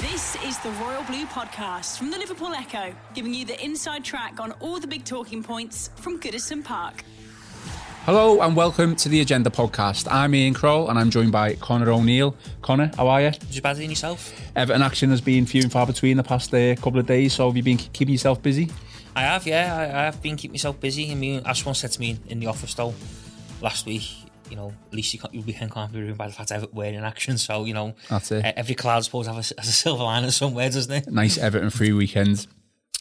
This is the Royal Blue Podcast from the Liverpool Echo, giving you the inside track on all the big talking points from Goodison Park. Hello and welcome to the Agenda Podcast. I'm Ian Kroll and I'm joined by Connor O'Neill. Connor, how are you? Just better than yourself? Everton action has been few and far between the past uh, couple of days, so have you been keeping yourself busy? I have, yeah. I, I have been keeping myself busy. I mean, as someone said to me in the office though last week, you know, at least you can't, your weekend can't be ruined by the fact Everton were in action. So, you know, That's it. every cloud, I suppose, has a, has a silver lining somewhere, doesn't it? Nice Everton free weekend.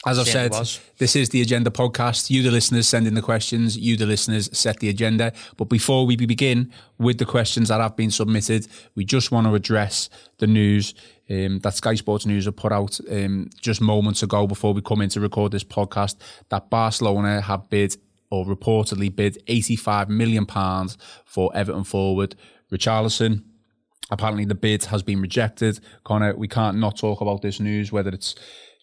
As I've said, this is the Agenda Podcast. You, the listeners, send in the questions. You, the listeners, set the agenda. But before we begin with the questions that have been submitted, we just want to address the news um, that Sky Sports News have put out um, just moments ago before we come in to record this podcast that Barcelona have bid or reportedly bid 85 million pounds for Everton forward Richarlison. Apparently, the bid has been rejected. Connor, we can't not talk about this news, whether it's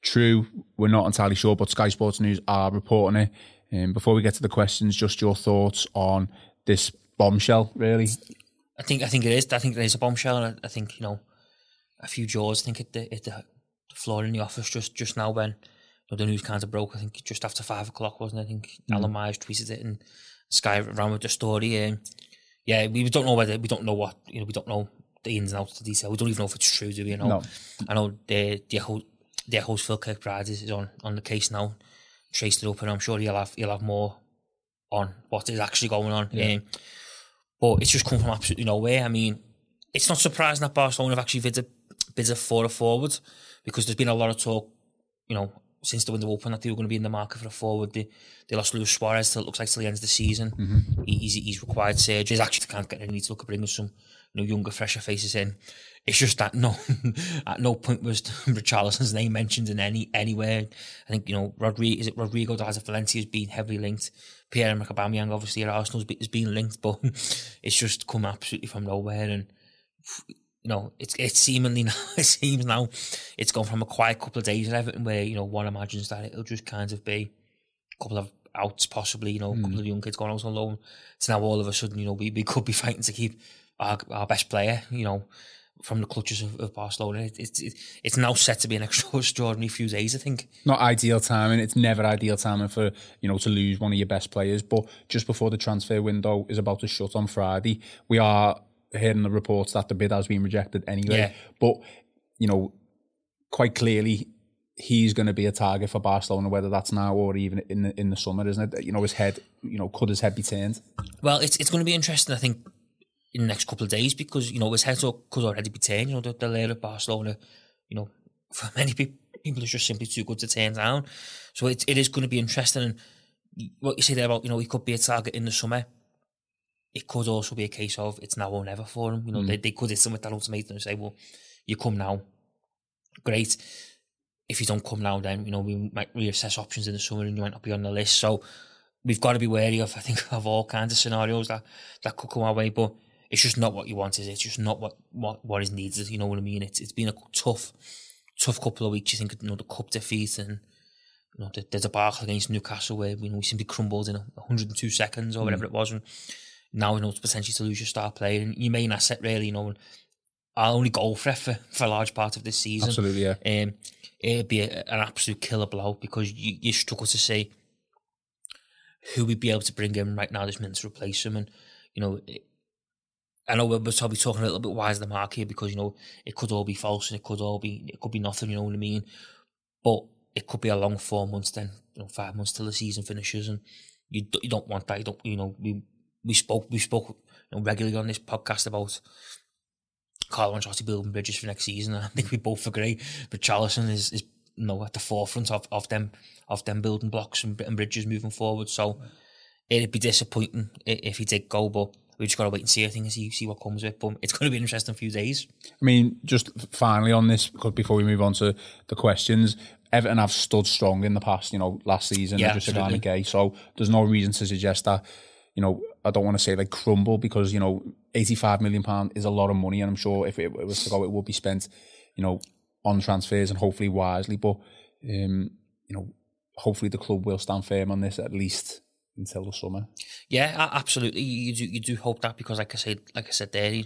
true, we're not entirely sure, but Sky Sports News are reporting it. Um, before we get to the questions, just your thoughts on this bombshell, really. I think I think it is. I think it is a bombshell. And I, I think, you know, a few jaws, I think, at the, the, floor in the office just, just now when the news kind of broke. I think just after five o'clock, wasn't it? I think Alan Myers tweeted it and Sky ran with the story. Um, yeah, we don't know whether, we don't know what, you know, we don't know the ins and outs of the detail. We don't even know if it's true, do we? You know? No. I know the, the, ho- the host Phil Kirkbride is on, on the case now, traced it up, and I'm sure he'll have, he'll have more on what is actually going on. Um, but it's just come from absolutely nowhere. I mean, it's not surprising that Barcelona have actually bid a, bid a for a forward because there's been a lot of talk, you know, since the window opened that they were going to be in the market for a forward. They, they lost Luis Suarez till it looks like till the end of the season. Mm-hmm. He, he's, he's required surgery. He's actually can't get any. Needs to look at bringing some you know, younger, fresher faces in. It's just that no, at no point was Richarlison's name mentioned in any anywhere. I think you know Rodrigo is it Rodrigo that has Valencia has been heavily linked. Pierre Emerick Aubameyang obviously at Arsenal has been linked, but it's just come absolutely from nowhere. And you know, it's it's seemingly now it seems now it's gone from a quiet couple of days at Everton where you know one imagines that it'll just kind of be a couple of outs possibly, you know, a couple hmm. of young kids going out on loan. So now all of a sudden, you know, we, we could be fighting to keep our our best player, you know, from the clutches of, of Barcelona. It, it's it, it's now set to be an extraordinary few days, I think. Not ideal timing. It's never ideal timing for, you know, to lose one of your best players. But just before the transfer window is about to shut on Friday, we are hearing the reports that the bid has been rejected anyway. Yeah. But, you know, quite clearly he's going to be a target for Barcelona, whether that's now or even in the in the summer, isn't it? You know, his head, you know, could his head be turned? Well, it's it's going to be interesting, I think, in the next couple of days because you know his head could already be turned. You know, the, the layer of Barcelona, you know, for many people, people are just simply too good to turn down. So it it is going to be interesting. And what you say there about you know he could be a target in the summer. It could also be a case of it's now or never for him. You know, mm. they, they could hit him with that ultimatum and say, "Well, you come now, great. If you don't come now, then you know we might reassess options in the summer, and you might not be on the list." So we've got to be wary of, I think, of all kinds of scenarios that, that could come our way. But it's just not what you want, is it? It's just not what, what, what is needed. You know what I mean? It's it's been a tough, tough couple of weeks. You think, you know, the cup defeat and you know the, the debacle against Newcastle where you know we simply crumbled in 102 seconds or mm. whatever it was, and now you know it's potentially to lose your star player and your main asset really. You know, and our only goal threat for, for a large part of this season. Absolutely, yeah. Um, it'd be a, an absolute killer blow because you, you struggle to see who we'd be able to bring in right now this minute to replace him. And, you know, it, I know we're probably talking a little bit wise of the mark here because, you know, it could all be false and it could all be, it could be nothing, you know what I mean? But it could be a long four months then, you know, five months till the season finishes and you, you don't want that. You don't, you know, we, we spoke, we spoke you know, regularly on this podcast about Carlo Ancelotti building bridges for next season. I think we both agree. But Charlison is, is you know at the forefront of, of them of them building blocks and, and bridges moving forward. So it'd be disappointing if he did go, but we just got to wait and see. I think and see see what comes with. it. But it's going to be an interesting few days. I mean, just finally on this, because before we move on to the questions, Everton have stood strong in the past, you know, last season, Yeah, just. Gay. So there's no reason to suggest that, you know, I don't want to say like crumble because, you know, 85 million pound is a lot of money. And I'm sure if it was to go, it would be spent, you know, on transfers and hopefully wisely. But, um, you know, hopefully the club will stand firm on this at least until the summer. Yeah, absolutely. You do you do hope that because, like I said, like I said there, you,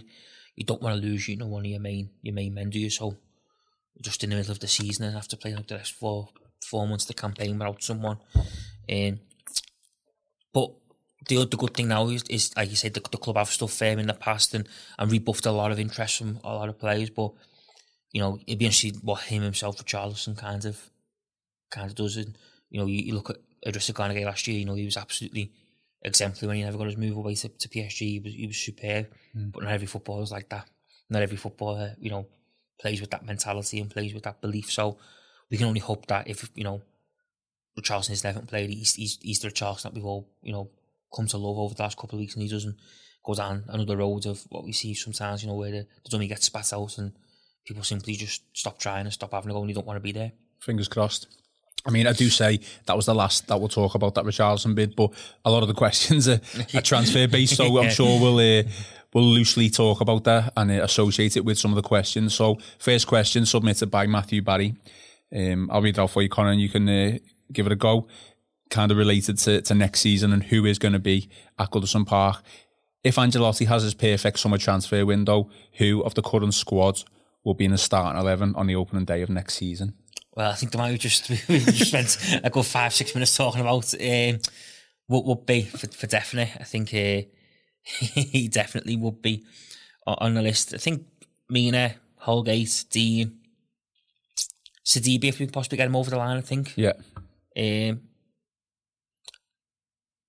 don't want to lose, you know, one of your main your main men, do you? So just in the middle of the season and have to play like the rest four four months of the campaign without someone. Um, but the the good thing now is, is like you said, the, the club have stuff firm in the past and, and rebuffed a lot of interest from a lot of players. But you know, it'd be interesting what him himself for Richarlison kind of kind of does. And you know, you, you look at Idrissa Gueye last year. You know, he was absolutely exemplary when he never got his move away to, to PSG. He was he was superb. Mm. But not every footballer is like that. Not every footballer, you know, plays with that mentality and plays with that belief. So we can only hope that if you know Richarlison has never played, he's he's, he's the Richarlison that we've all you know come to love over the last couple of weeks, and he doesn't go down another road of what we see sometimes, you know, where the, the dummy gets spat out and people simply just stop trying and stop having a go and you don't want to be there. Fingers crossed. I mean, I do say that was the last that we'll talk about that Richarlison bid, but a lot of the questions are, are transfer based, so I'm sure we'll uh, we'll loosely talk about that and uh, associate it with some of the questions. So, first question submitted by Matthew Barry. Um, I'll read it out for you, Connor, and you can uh, give it a go kind of related to, to next season and who is going to be at Goodison Park. If Ancelotti has his perfect summer transfer window, who of the current squad will be in the starting 11 on the opening day of next season? Well, I think the man we just, we just spent a good five, six minutes talking about um, what would be for, for definite. I think uh, he definitely would be on the list. I think Mina, Holgate, Digne, Sidibe, if we possibly get him over the line, I think. Yeah. Um,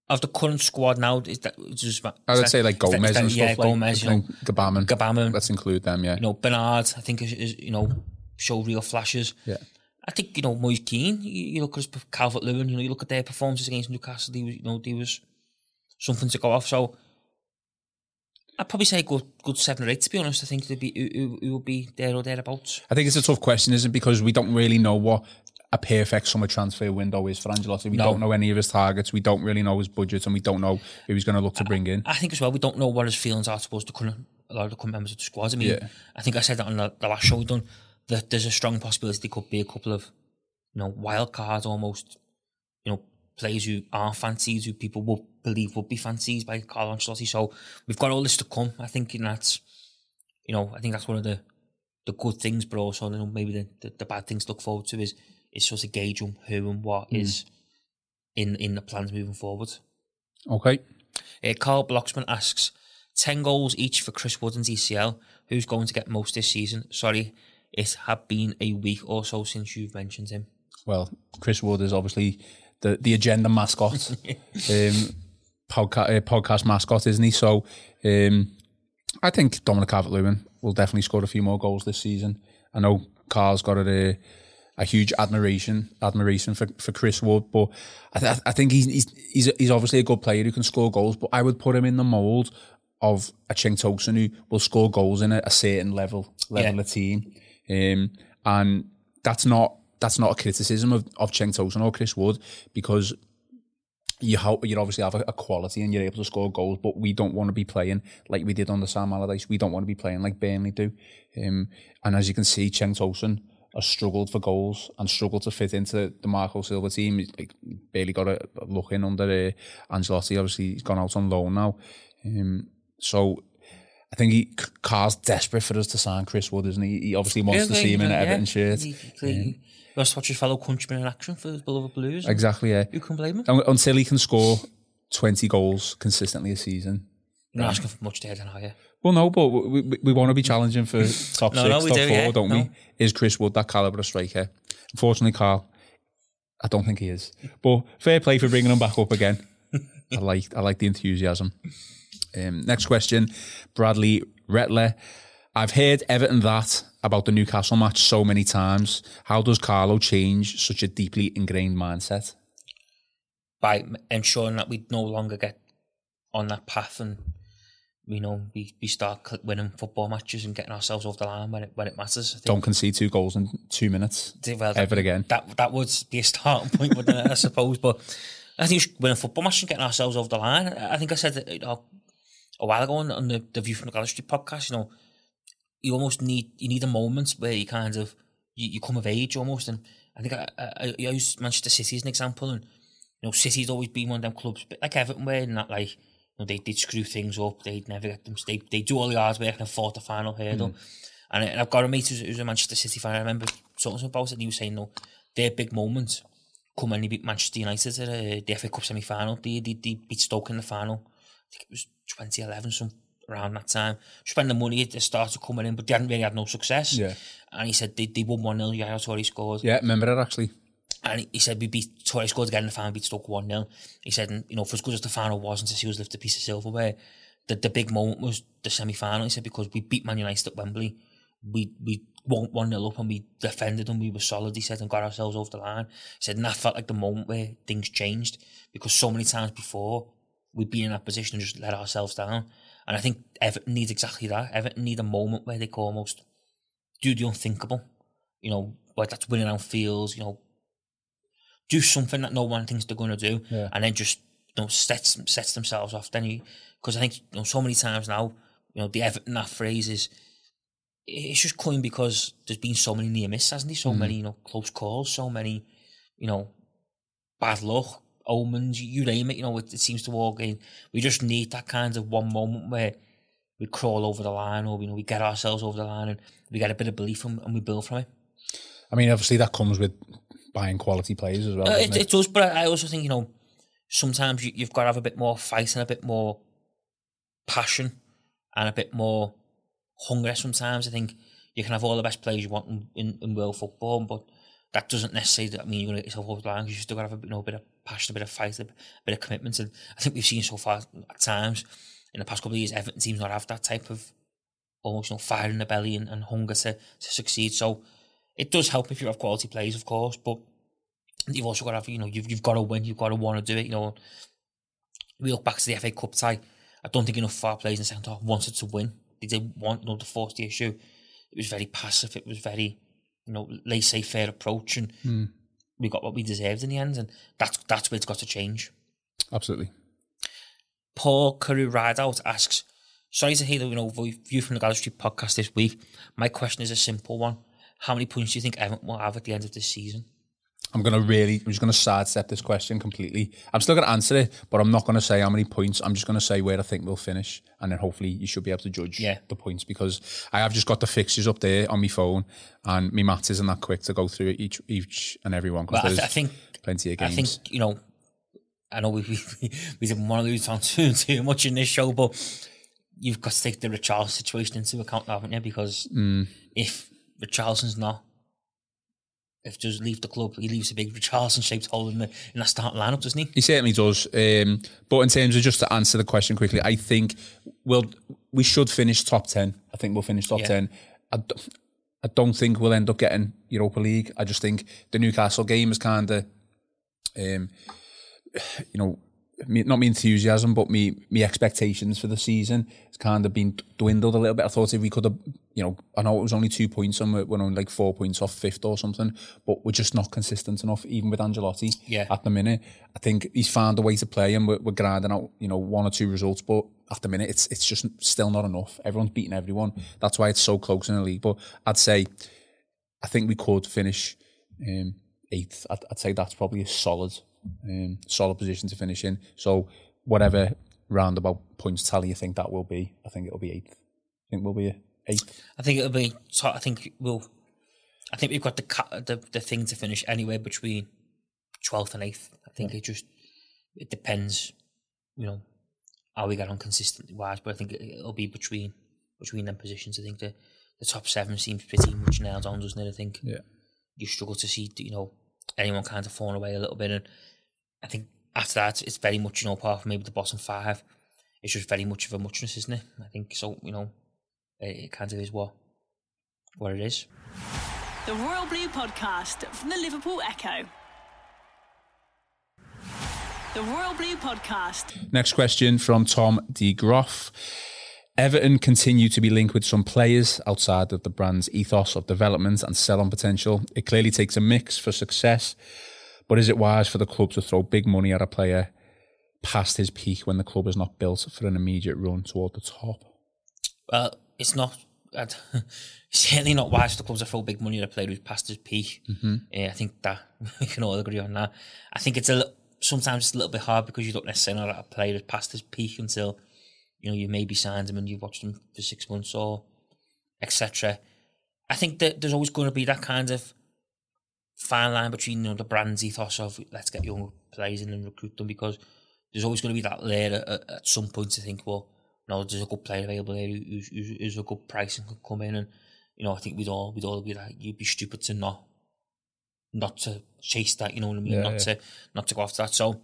of the current squad now, is that just? I would that, say like Gomez that, and stuff yeah, like Gomez, you know, Gbamin. Gbamin. Let's include them, yeah. You know, Bernard, I think is, is you know show real flashes. Yeah. I think you know Moise Kean. You, you look at Calvert Lewin. You know, you look at their performances against Newcastle. He was, you know, there was something to go off. So I'd probably say good, good seven or eight. To be honest, I think it'd be it, it would be there or thereabouts. I think it's a tough question, isn't it? Because we don't really know what a perfect summer transfer window is for Ancelotti. We no. don't know any of his targets. We don't really know his budget, and we don't know who he's going to look to bring in. I, I think as well, we don't know what his feelings are towards the current a lot of the current members of the squad. I mean, yeah. I think I said that on the, the last show we done that there's a strong possibility there could be a couple of you know wild cards almost, you know players who are fancied, who people will believe would be fancied by Carlo Ancelotti. So we've got all this to come. I think and that's you know I think that's one of the the good things, but also you know, maybe the, the, the bad things to look forward to is is sort of gauge on who and what mm. is in in the plans moving forward. Okay. Uh, Carl Bloxman asks, 10 goals each for Chris Wood and DCL. Who's going to get most this season? Sorry, it had been a week or so since you've mentioned him. Well, Chris Wood is obviously the, the agenda mascot, um, podcast, uh, podcast mascot, isn't he? So um, I think Dominic Calvert-Lewin will definitely score a few more goals this season. I know Carl's got a, uh, a huge admiration admiration for, for Chris Wood, but I, th- I think he's, he's he's he's obviously a good player who can score goals. But I would put him in the mould of a Cenk Tosun who will score goals in a, a certain level level yeah. of team, um, and that's not that's not a criticism of of Cenk Tosun or Chris Wood because you ha- you obviously have a, quality and you're able to score goals, but we don't want to be playing like we did on the Sam Allardyce. We don't want to be playing like Burnley do. Um, and as you can see, Cenk Tosun has struggled for goals and struggled to fit into the Marco Silva team. He's like, barely got a look in under uh, Ancelotti. Obviously, he's gone out on loan now. Um, so I think he Carl's desperate for us to sign Chris Wood, isn't he? He obviously wants to see him in an Everton shirt. He, he, Let's watch his fellow countrymen in action for his beloved Blues. Exactly, yeah. Who can blame him? Until he can score 20 goals consistently a season. You're not asking for much there, are you? Well, no, but we, we, we want to be challenging for top no, six, no, top do, four, yeah. don't no. we? Is Chris Wood that calibre of striker? Unfortunately, Carl, I don't think he is. But fair play for bringing him back up again. I like I like the enthusiasm. Um, next question, Bradley Retler. I've heard Everton that about the Newcastle match so many times. How does Carlo change such a deeply ingrained mindset? By ensuring that we no longer get on that path and you know, we, we start winning football matches and getting ourselves off the line when it when it matters. Don't concede two goals in two minutes well, ever again. That that would be a starting point, wouldn't it? I suppose. But I think winning football matches and getting ourselves off the line. I think I said that you know, a while ago on, on the, the View from the Gwladys podcast. You know, you almost need you need a moment where you kind of you, you come of age almost. And I think I, I, I use Manchester City as an example, and you know, City's always been one of them clubs, but like Everton, where in that like know, they, they'd screw things up. They'd never get them. They, they do all the hard work and fought the final hurdle. Mm. And, and I've got a mate who's, who's a Manchester City fan. I remember talking about it, and he was saying, no, their big moments come when they beat Manchester United at uh, the FA Cup semi-final. They, they, they beat Stoke in the final. I think it was 2011, some around that time. Spend the money at the start of coming in, but they hadn't really had no success. Yeah. And he said they, they won 1 0. Yeah, Torre scored. Yeah, remember that actually. And he said we beat Touré scored again in the final, beat Stoke 1 0. He said, you know, for as good as the final was and to see us lift a piece of silverware, the, the big moment was the semi final. He said, because we beat Man United at Wembley. We we won 1 0 up and we defended and we were solid, he said, and got ourselves over the line. He said, and that felt like the moment where things changed because so many times before we'd been in that position and just let ourselves down. And I think Everton needs exactly that. Everton need a moment where they can almost do the unthinkable. You know, whether that's winning out fields, you know, do something that no one thinks they're going to do, Yeah. and then just you know sets sets themselves off. Then you, because I think you know so many times now, you know, the Everton that phrase is it's just coined because there's been so many near misses, hasn't there? So mm. many you know close calls, so many you know bad luck, omens, you name it. You know, it, it seems to all in. We just need that kind of one moment where we crawl over the line, or you know, we get ourselves over the line, and we get a bit of belief, and, and we build from it. I mean, obviously that comes with buying quality players as well. Uh, doesn't it, it does, but I also think you know sometimes you, you've got to have a bit more fight and a bit more passion and a bit more hunger. Sometimes I think you can have all the best players you want in, in, in world football, but that doesn't necessarily mean you're going to get yourself over the line. You still got to have a, you know, a bit of passion, a bit of fight, a bit of commitment. And I think we've seen so far at times in the past couple of years, Everton teams not have that type of almost you know, fire in the belly and, and hunger to, to succeed. So it does help if you have quality players, of course, but you've also got to have, you know, you've, you've got to win, you've got to want to do it. You know, we look back to the FA Cup tie. I don't think enough of our players in the second half wanted to win. They did want, you know, to force the issue. It was very passive. It was very, you know, laissez-faire approach, and hmm. we got what we deserved in the end. And that's that's where it's got to change. Absolutely. Paul Curry Rideout asks, Sorry to hear the you know, view from the Gwladys Street podcast this week. My question is a simple one. How many points do you think Everton will have at the end of this season? I'm going to really, I'm just going to sidestep this question completely. I'm still going to answer it, but I'm not going to say how many points. I'm just going to say where I think we'll finish. And then hopefully you should be able to judge Yeah. the points because I have just got the fixtures up there on my phone and my maths isn't that quick to go through each each and every one because I, th- I think plenty of games. I think you know. I know we we, we didn't want to lose on too too much in this show, but you've got to take the Richarlison situation into account, haven't you? Because Mm. if Richarlison's not, if just leave the club, he leaves a big Richarlison shaped hole in the in that starting lineup, doesn't he? He certainly does. Um, but in terms of just to answer the question quickly, I think we'll we should finish top ten. I think we'll finish top Yeah. ten. I, d- I don't think we'll end up getting Europa League. I just think the Newcastle game is kind of, um, you know, me, not my enthusiasm, but me me expectations for the season has kind of been dwindled a little bit. I thought if we could have, you know, I know it was only two points and we're, we're only like four points off fifth or something, but we're just not consistent enough, even with Ancelotti Yeah. at the minute. I think he's found a way to play and we're, we're grinding out, you know, one or two results, but at the minute it's it's just still not enough. Everyone's beating everyone. That's why it's so close in the league. But I'd say, I think we could finish um, eighth. I'd, I'd say that's probably a solid, um, solid position to finish in. So whatever roundabout points tally you think that will be, I think it'll be eighth. I think we'll be eighth. I think it'll be. So I think we'll. I think we've got the the the thing to finish anywhere between twelfth and eighth. I think it just it depends, you know, how we get on consistently wise. But I think it- it'll be between between them positions. I think the the top seven seems pretty much nailed on, doesn't it? I think Yeah. you struggle to see you know anyone kind of falling away a little bit, and I think after that it's very much you know apart from maybe the bottom five, it's just very much of a muchness, isn't it? I think so. You know, it, it kind of is what what it is. The Royal Blue Podcast from the Liverpool Echo. The Royal Blue Podcast. Next question from Tom D. Groff. Everton continue to be linked with some players outside of the brand's ethos of development and sell on potential. It clearly takes a mix for success, but is it wise for the club to throw big money at a player past his peak when the club is not built for an immediate run toward the top? Well, it's not. I'd- certainly not wise for the clubs to throw big money at a player who's past his peak. Mm-hmm. I think that we can all agree on that. I think it's a sometimes it's a little bit hard because you don't necessarily know that a player has passed his peak until you know you maybe signed him and you've watched him for six months or etc. I think that there's always going to be that kind of fine line between you know the brand's ethos of let's get young players in and recruit them because there's always going to be that layer at, at some point to think, well, no, there's a good player available there who's, who's, who's a good price and could come in and you know I think we'd all we'd all be like you'd be stupid to not not to chase that, you know what I mean, Yeah, not yeah. to not to go after that. So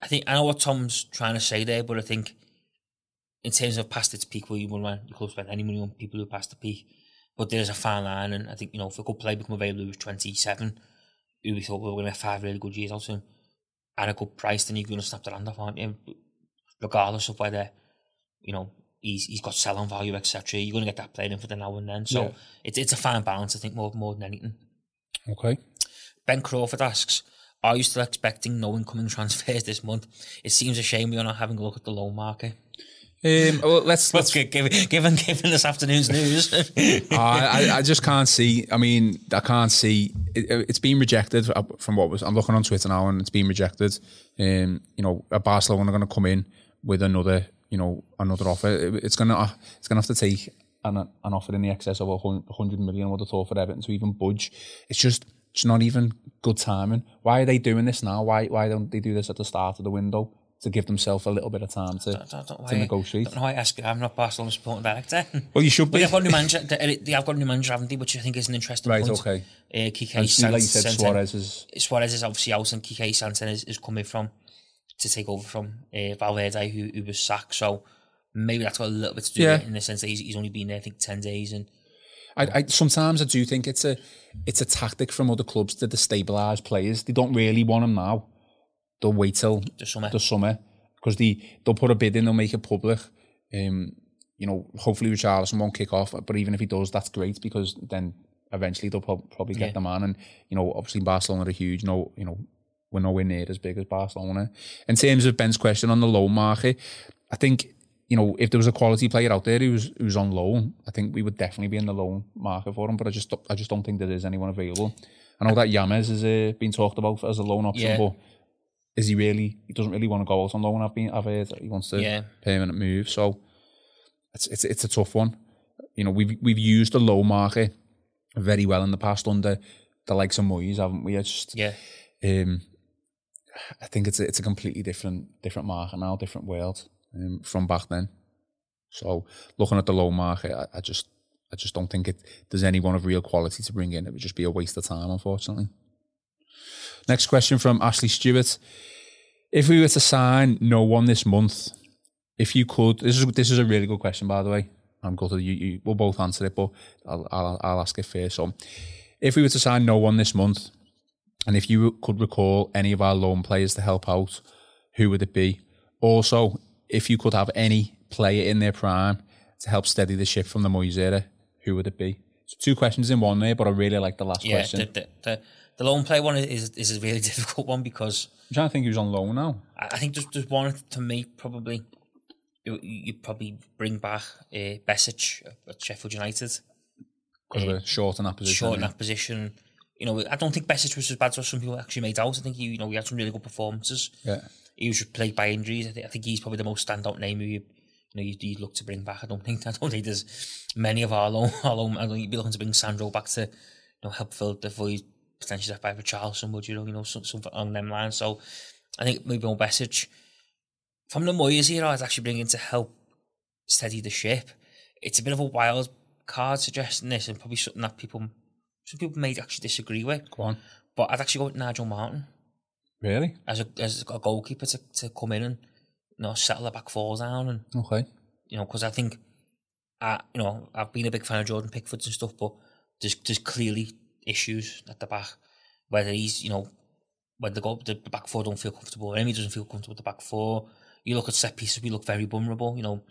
I think I know what Tom's trying to say there, but I think in terms of past its peak, where you wouldn't you could spend any money on people who passed the peak. But there's a fine line, and I think you know if a good player become available who was 27, who we thought we were going to have five really good years out of him, and a good price, then you're going to snap the hand off, aren't you? Regardless of whether you know he's he's got selling value, etc. You're going to get that player in for the now and then. So Yeah. it's it's a fine balance, I think, more more than anything. Okay. Ben Crawford asks, "Are you still expecting no incoming transfers this month? It seems a shame we are not having a look at the loan market." Um, well, let's let's given given given this afternoon's news. I, I, I just can't see. I mean, I can't see. It, it's been rejected uh, from what was. I'm looking on Twitter now, and it's been rejected. Um, you know, a Barcelona are going to come in with another, you know, another offer. It- it's gonna, it's gonna have to take an, an offer in the excess of a hundred million. I would have thought for Everton to even budge. It's just, it's not even good timing. Why are they doing this now? Why, why don't they do this at the start of the window to give themselves a little bit of time to, I don't know to why- negotiate? don't know why I ask. I'm not Barcelona supporting director. Well, you should But be. they've got a new manager. They have got a new manager, haven't they? Which I think is an interesting Right, point. okay. Uh, Quique And like you said, Suarez is. Suarez is obviously out, and Quique Setién is, is coming from to take over from uh, Valverde, who, who was sacked. So maybe that's got a little bit to do Yeah. with it in the sense that he's, he's only been there, I think, ten days, and I, I sometimes I do think it's a it's a tactic from other clubs to destabilise players. They don't really want them now. They'll wait till the summer. the summer because they they'll put a bid in, they'll make it public. Um, you know, hopefully Richarlison won't kick off, but even if he does, that's great because then eventually they'll prob- probably get Yeah. the man. And you know, obviously Barcelona are huge. No, you know, we're nowhere near as big as Barcelona. In terms of Ben's question on the loan market, I think you know if there was a quality player out there who who's who's on loan, I think we would definitely be in the loan market for him. But I just I just don't think there is anyone available. I know that James has uh, been talked about as a loan option, Yeah. but is he really? He doesn't really want to go out on loan. I've been I've heard that he wants to Yeah. permanent move. So it's it's it's a tough one. You know we've we've used the low market very well in the past under the likes of Moyes, haven't we? It's just yeah, um, I think it's a, it's a completely different different market now, different world um, from back then. So looking at the low market, I, I just I just don't think it there's anyone of real quality to bring in. It would just be a waste of time, unfortunately. Next question from Ashley Stewart: If we were to sign no one this month, if you could, this is this is a really good question, by the way. I'm gutted you, you we'll both answer it, but I'll, I'll I'll ask it first. So, if we were to sign no one this month, and if you could recall any of our loan players to help out, who would it be? Also, if you could have any player in their prime to help steady the ship from the Moyes era, who would it be? So two questions in one there, but I really like the last yeah. question. The, the, the, the lone play one is is a really difficult one because I'm trying to think who's on loan now. I I think there's, there's one to me probably you you probably bring back uh, Besic at Sheffield United. Because we're short in that position. short in that position. You know, I don't think Besic was as bad as some people actually made out. I think he, you know, he had some really good performances. Yeah. He was plagued by injuries. I think, I think he's probably the most standout name who you, you know, you'd, you'd look to bring back. I don't think I don't think there's many of our loan. Our loan I don't think you'd be looking to bring Sandro back to, you know, help fill the void potentially left by Richarlison. Would you know, you know, something along them lines. So, I think maybe more Besic from the Moyes era. I'd actually bring in to help steady the ship. It's a bit of a wild card suggesting this, and probably something that people, some people may actually disagree with. Go on. But I'd actually go with Nigel Martyn Really? as a as a goalkeeper to, to come in and you know settle the back four down, and Okay. you know because I think, I you know I've been a big fan of Jordan Pickford and stuff, but there's there's clearly issues at the back, whether he's you know when the goal the back four don't feel comfortable, or he doesn't feel comfortable with the back four. You look at set pieces, we look very vulnerable. You know,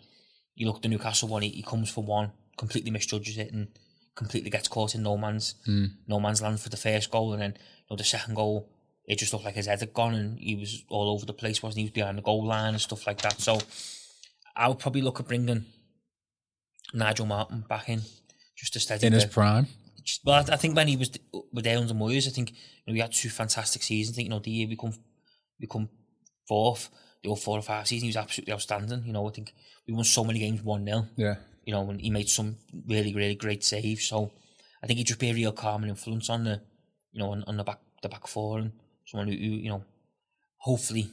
you look at the Newcastle one, he, he comes for one, completely misjudges it, and completely gets caught in no man's hmm. no man's land for the first goal, and then you know the second goal, it just looked like his head had gone, and he was all over the place, wasn't he? He was behind the goal line and stuff like that. So I would probably look at bringing Nigel Martyn back in just to steady In his prime. Well, I, think when he was with there under Moyes, I think you know, we had two fantastic seasons. I think you know the year we come we come fourth, the old four or five season, he was absolutely outstanding. You know, I think we won so many games one 0 Yeah. You know, and he made some really really great saves. So I think he'd just be a real calming influence on the, you know, on, on the back the back four and someone who, who you know, hopefully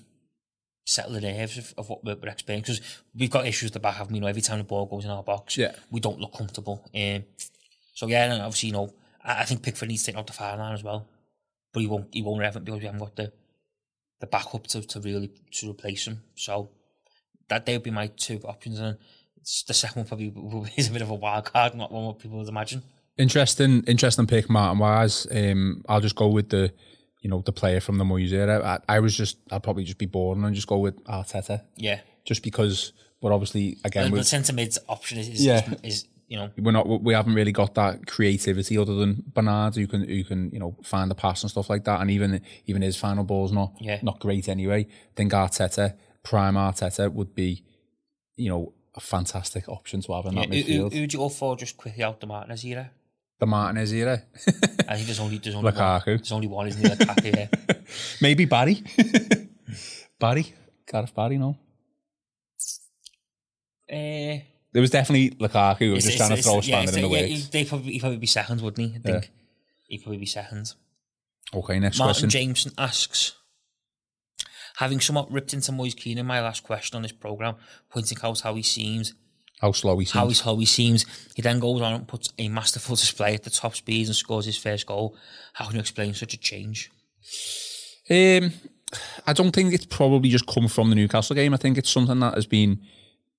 settle the nerves of, of what we're, we're experiencing because we've got issues at the back. Have you know, every time the ball goes in our box, Yeah. we don't look comfortable. Um, so yeah, and obviously, you know, I, I think Pickford needs to take out the fire line as well, but he won't. He won't have it because we haven't got the the backup to, to really to replace him. So that they would be my two options, and the second one probably is a bit of a wild card, not one what people would imagine. Interesting, interesting pick, Martyn Wise. Um, I'll just go with the, you know, the player from the Moyes era. I, I was just, I'd probably just be boring and just go with Arteta, Yeah, just because we're obviously again the, the centre mid option is, is, Yeah. is, is you know we're not we haven't really got that creativity other than Bernard who can who can you know find the pass and stuff like that, and even even his final ball's not Yeah. not great anyway. I think Arteta, prime Arteta, would be, you know, a fantastic option to have in yeah, that who, who, midfield. who'd you go for just quickly out the Martinez era? the Martinez era, I think there's only there's only Lukaku. one. There's only one, isn't there? Lukaku, yeah. maybe Barry, Barry, Gareth Barry, no. Uh, There was definitely Lukaku who was it's- just trying to throw a spanner in the it's- yeah, works. he'd- They'd probably, he'd probably be seconds, wouldn't he? I think he'd probably be seconds. Okay, next Martin question. Jameson asks, having somewhat ripped into Moise Kean in my last question on this programme, pointing out how he seems, How slow he seems. how, he's, how he seems, he then goes on and puts a masterful display at the top speeds and scores his first goal. How can you explain such a change? Um, I don't think it's probably just come from the Newcastle game. I think it's something that has been,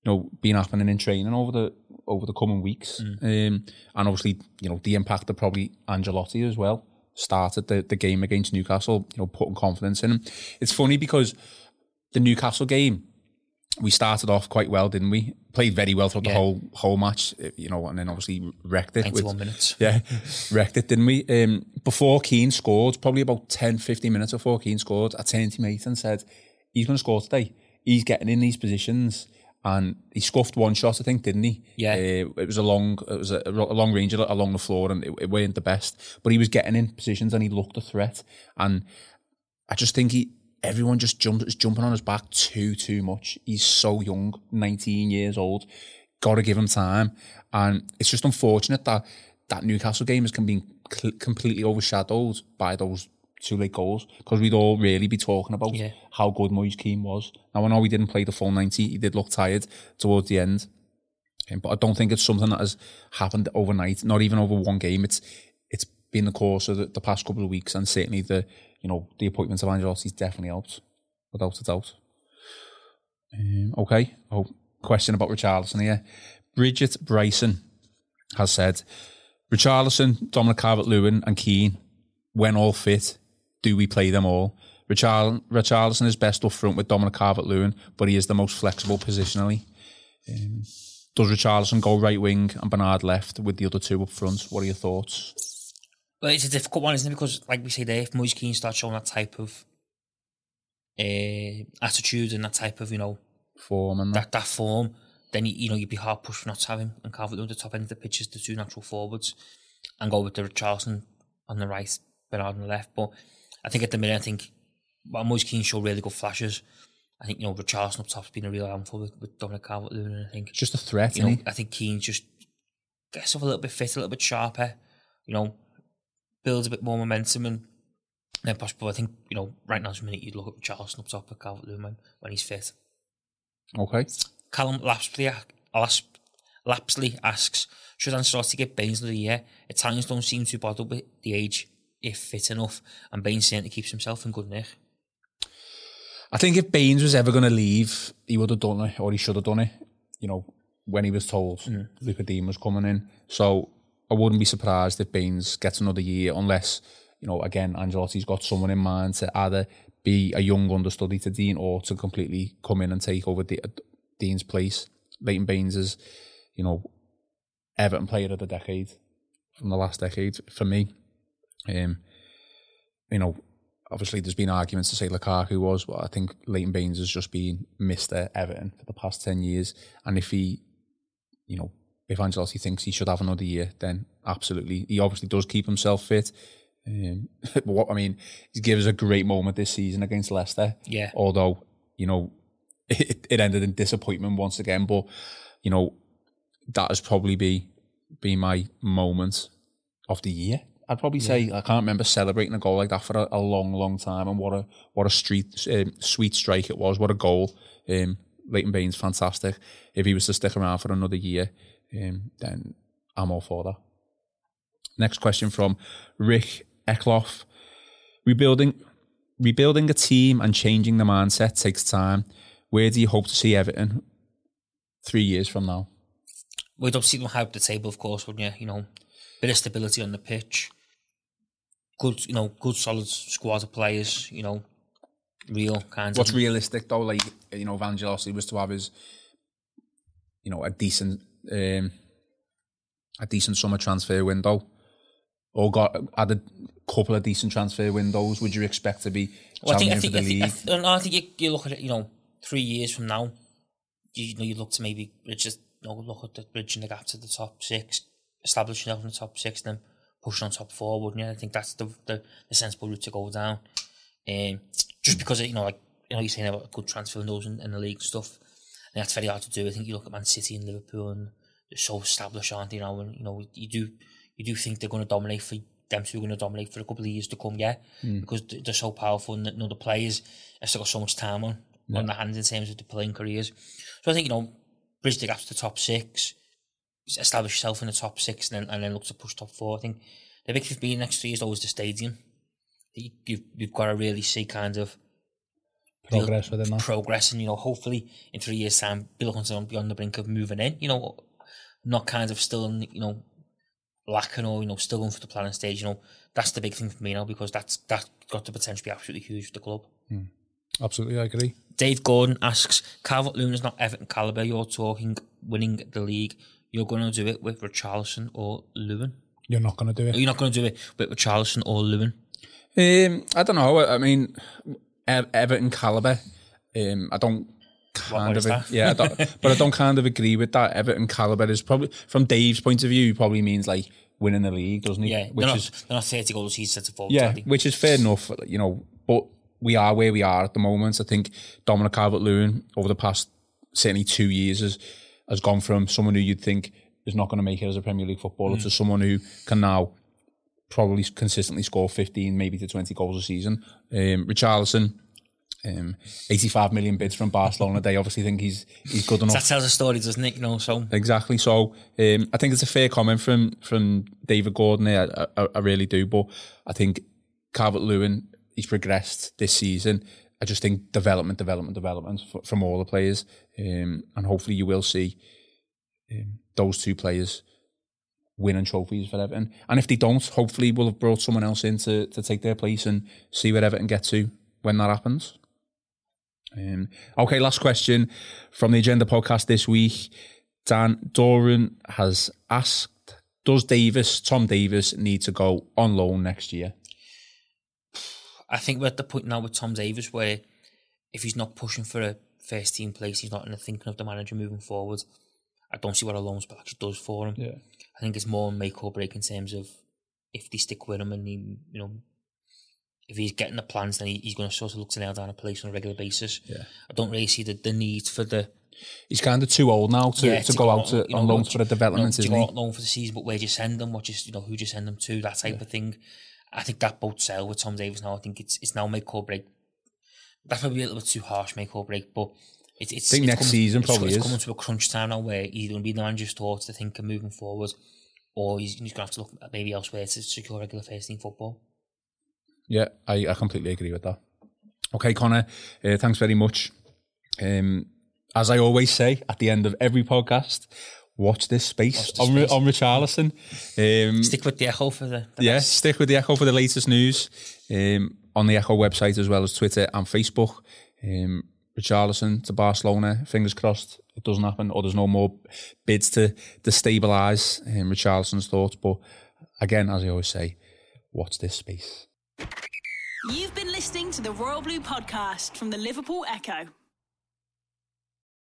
know, been happening in training over the over the coming weeks. Um, and obviously, you know, the impact of probably Ancelotti as well started the, the game against Newcastle. You know, putting confidence in him. It's funny because the Newcastle game, we started off quite well, didn't we? Played very well throughout the whole whole match. You know, and then obviously wrecked it. with- 91 minutes. yeah, wrecked it, didn't we? Um, before Kean scored, probably about 10, 15 minutes before Kean scored, I turned to mate and said, he's going to score today. He's getting in these positions. And he scuffed one shot, I think, didn't he? Yeah. Uh, it was a long, it was a, a long range along the floor, and it, it weren't the best. But he was getting in positions, and he looked a threat. And I just think he, everyone just jumps is jumping on his back too, too much. He's so young, 19 years old. Got to give him time. And it's just unfortunate that that Newcastle game has can be cl- completely overshadowed by those two late goals because we'd all really be talking about Yeah. how good Moise Kean was. Now, I know he didn't play the full 90. He did look tired towards the end. Um, but I don't think it's something that has happened overnight, not even over one game. It's it's been the course of the, the past couple of weeks, and certainly the you know the appointment of Ancelotti's definitely helped, without a doubt. Um, okay, oh, question about Richarlison here. Bridget Bryson has said, Richarlison, Dominic Calvert-Lewin, and Kean, when all fit, do we play them all? Richarl- Richarlison is best up front with Dominic Calvert-Lewin, but he is the most flexible positionally. Um, does Richarlison go right wing and Bernard left with the other two up front? What are your thoughts? But it's a difficult one, isn't it? Because, like we say there, if Moise Kean starts showing that type of uh, attitude and that type of, you know, Form and that. that, that form, then you, you know you'd be hard pushed for not to have him and Calvert at the top end of the pitch is the two natural forwards, and go with the Richarlison on the right, Bernard on the left. But I think at the minute, I think well, Moise Kean show really good flashes. I think you know Richarlison up top's been a real handful with, with Dominic Calvert Lewin. I think It's just a threat, you know he? I think Kean just gets off a little bit fit, a little bit sharper. You know, builds a bit more momentum and. Then possible, I think you know. Right now, it's a minute you'd look at Richarlison up top of Calvert Lewin when, he's fit. Okay. Callum Lapsley, Lapsley asks, should Ancelotti give Baines another year? Italians don't seem too bothered with the age if fit enough, and Baines certainly keeps himself in good nick. I think if Baines was ever going to leave, he would have done it, or he should have done it. You know, when he was told mm. Luca Digne was coming in. So I wouldn't be surprised if Baines gets another year, unless you know, again, Ancelotti's got someone in mind to either be a young understudy to Digne or to completely come in and take over De- Digne's place. Leighton Baines is, you know, Everton player of the decade from the last decade for me. Um, you know, obviously there's been arguments to say Lukaku was, but I think Leighton Baines has just been Mr. Everton for the past 10 years. And if he, you know, if Ancelotti thinks he should have another year, then absolutely. He obviously does keep himself fit. Um, but what I mean, he gave us a great moment this season against Leicester. Yeah. Although, you know, it, it ended in disappointment once again. But, you know, that has probably be, be my moment of the year. I'd probably say I can't remember celebrating a goal like that for a, a long, long time. And what a what a street um, sweet strike it was. What a goal! Um, Leighton Baines, fantastic. If he was to stick around for another year, um, then I'm all for that. Next question from Rick Eckloff. Rebuilding, rebuilding a team and changing the mindset takes time. Where do you hope to see Everton three years from now? We'd see them high up the table, of course, wouldn't you? You know, bit of stability on the pitch, good, you know, good solid squad of players. You know, real kind What's of. realistic though? Like you know, Vangelos was to have his, you know, a decent, um, a decent summer transfer window, or got had a couple of decent transfer windows. Would you expect to be Well, I think, I think, the I league? think, I, th- no, I think you, you look at it, you know, three years from now, you, you know, you look to maybe just you know, look at the bridging the gap to the top six, establish yourself in the top six, then pushing on top four, wouldn't you? I think that's the the, the sensible route to go down. Um, just because, you know, like, you know, you're saying about good transfer windows in, in the league and stuff, and that's very hard to do. I think you look at Man City and Liverpool, and they're so established, aren't they? You know, and you know, you do you do think they're going to dominate for them two are going to dominate for a couple of years to come, yeah, because they're so powerful and you know, the players have still got so much time on on their hands in terms of the playing careers. So I think you know, bridge the gap to the top six, establish yourself in the top six, and then and then look to push top four. I think the big thing for me next three is always the stadium. You, you've, you've got to really see kind of Progress within that. progress, and you know, hopefully in three years' time, be looking to be on the brink of moving in. You know, not kind of still, in, you know, lacking or you know, still going for the planning stage. You know, that's the big thing for me now because that's that's got the potential to be absolutely huge for the club. Hmm. Absolutely, I agree. Dave Gordon asks, Calvert Lewin is not Everton caliber. You're talking winning the league. You're going to do it with Richarlison or Lewin. You're not going to do it. You're not going to do it with Richarlison or Lewin. Um, I don't know. I mean, Everton caliber. Um, I don't kind of, yeah, I don't, but I don't kind of agree with that. Everton caliber is probably from Dave's point of view. Probably means like winning the league, doesn't he? Yeah, which they're not, is they're not 30 goals he's set to forward. yeah, are they? which is fair enough. You know, but we are where we are at the moment. I think Dominic Calvert-Lewin over the past certainly two years has has gone from someone who you'd think is not going to make it as a Premier League footballer Mm. to someone who can now probably consistently score 15, maybe to 20 goals a season. Um, Richarlison, um, 85 million bids from Barcelona. They obviously think he's he's good enough. That tells a story, doesn't it? You know, so Exactly. So um, I think it's a fair comment from from David Gordon. There, I, I, I really do. But I think Calvert Lewin he's progressed this season. I just think development, development, development from all the players, um, and hopefully you will see um, those two players winning trophies for Everton. And if they don't, hopefully we'll have brought someone else in to, to take their place and see where Everton get to when that happens. Um, okay, last question from the Agenda podcast this week. Dan Doran has asked, does Davies, Tom Davies, need to go on loan next year? I think we're at the point now with Tom Davies where if he's not pushing for a first team place, he's not in the thinking of the manager moving forward. I don't see what a loan spell actually does for him. Yeah. I think it's more make or break in terms of if they stick with him and he, you know, if he's getting the plans, then he, he's going to sort of look to nail down a place on a regular basis. Yeah. I don't really see the, the need for the He's kind of too old now to, Yeah, to, go, out to, know, on loan for a development, you know, isn't to he? loan for the season, but where do you send them? What just you know who do you send them to? That type of thing. I think that boat sail with Tom Davies now. I think it's it's now make or break. That's probably a little bit too harsh, make or break, but it, it's. I think it's next coming- season it's, probably it's is. coming to a crunch time now where either going to be the manager's thoughts to think of moving forward, or he's, he's going to have to look maybe elsewhere to secure regular first team football. Yeah, I, I completely agree with that. Okay, Connor, uh, thanks very much. Um, as I always say at the end of every podcast, watch this space Watch this on, Ri- space. on Richarlison. Um, Stick with the echo for the, the yeah, best. stick with the Echo for the latest news um, on the Echo website as well as Twitter and Facebook. Um, Richarlison to Barcelona, fingers crossed it doesn't happen or there's no more bids to destabilise um, Richarlison's thoughts. But again, as I always say, watch this space. You've been listening to the Royal Blue podcast from the Liverpool Echo.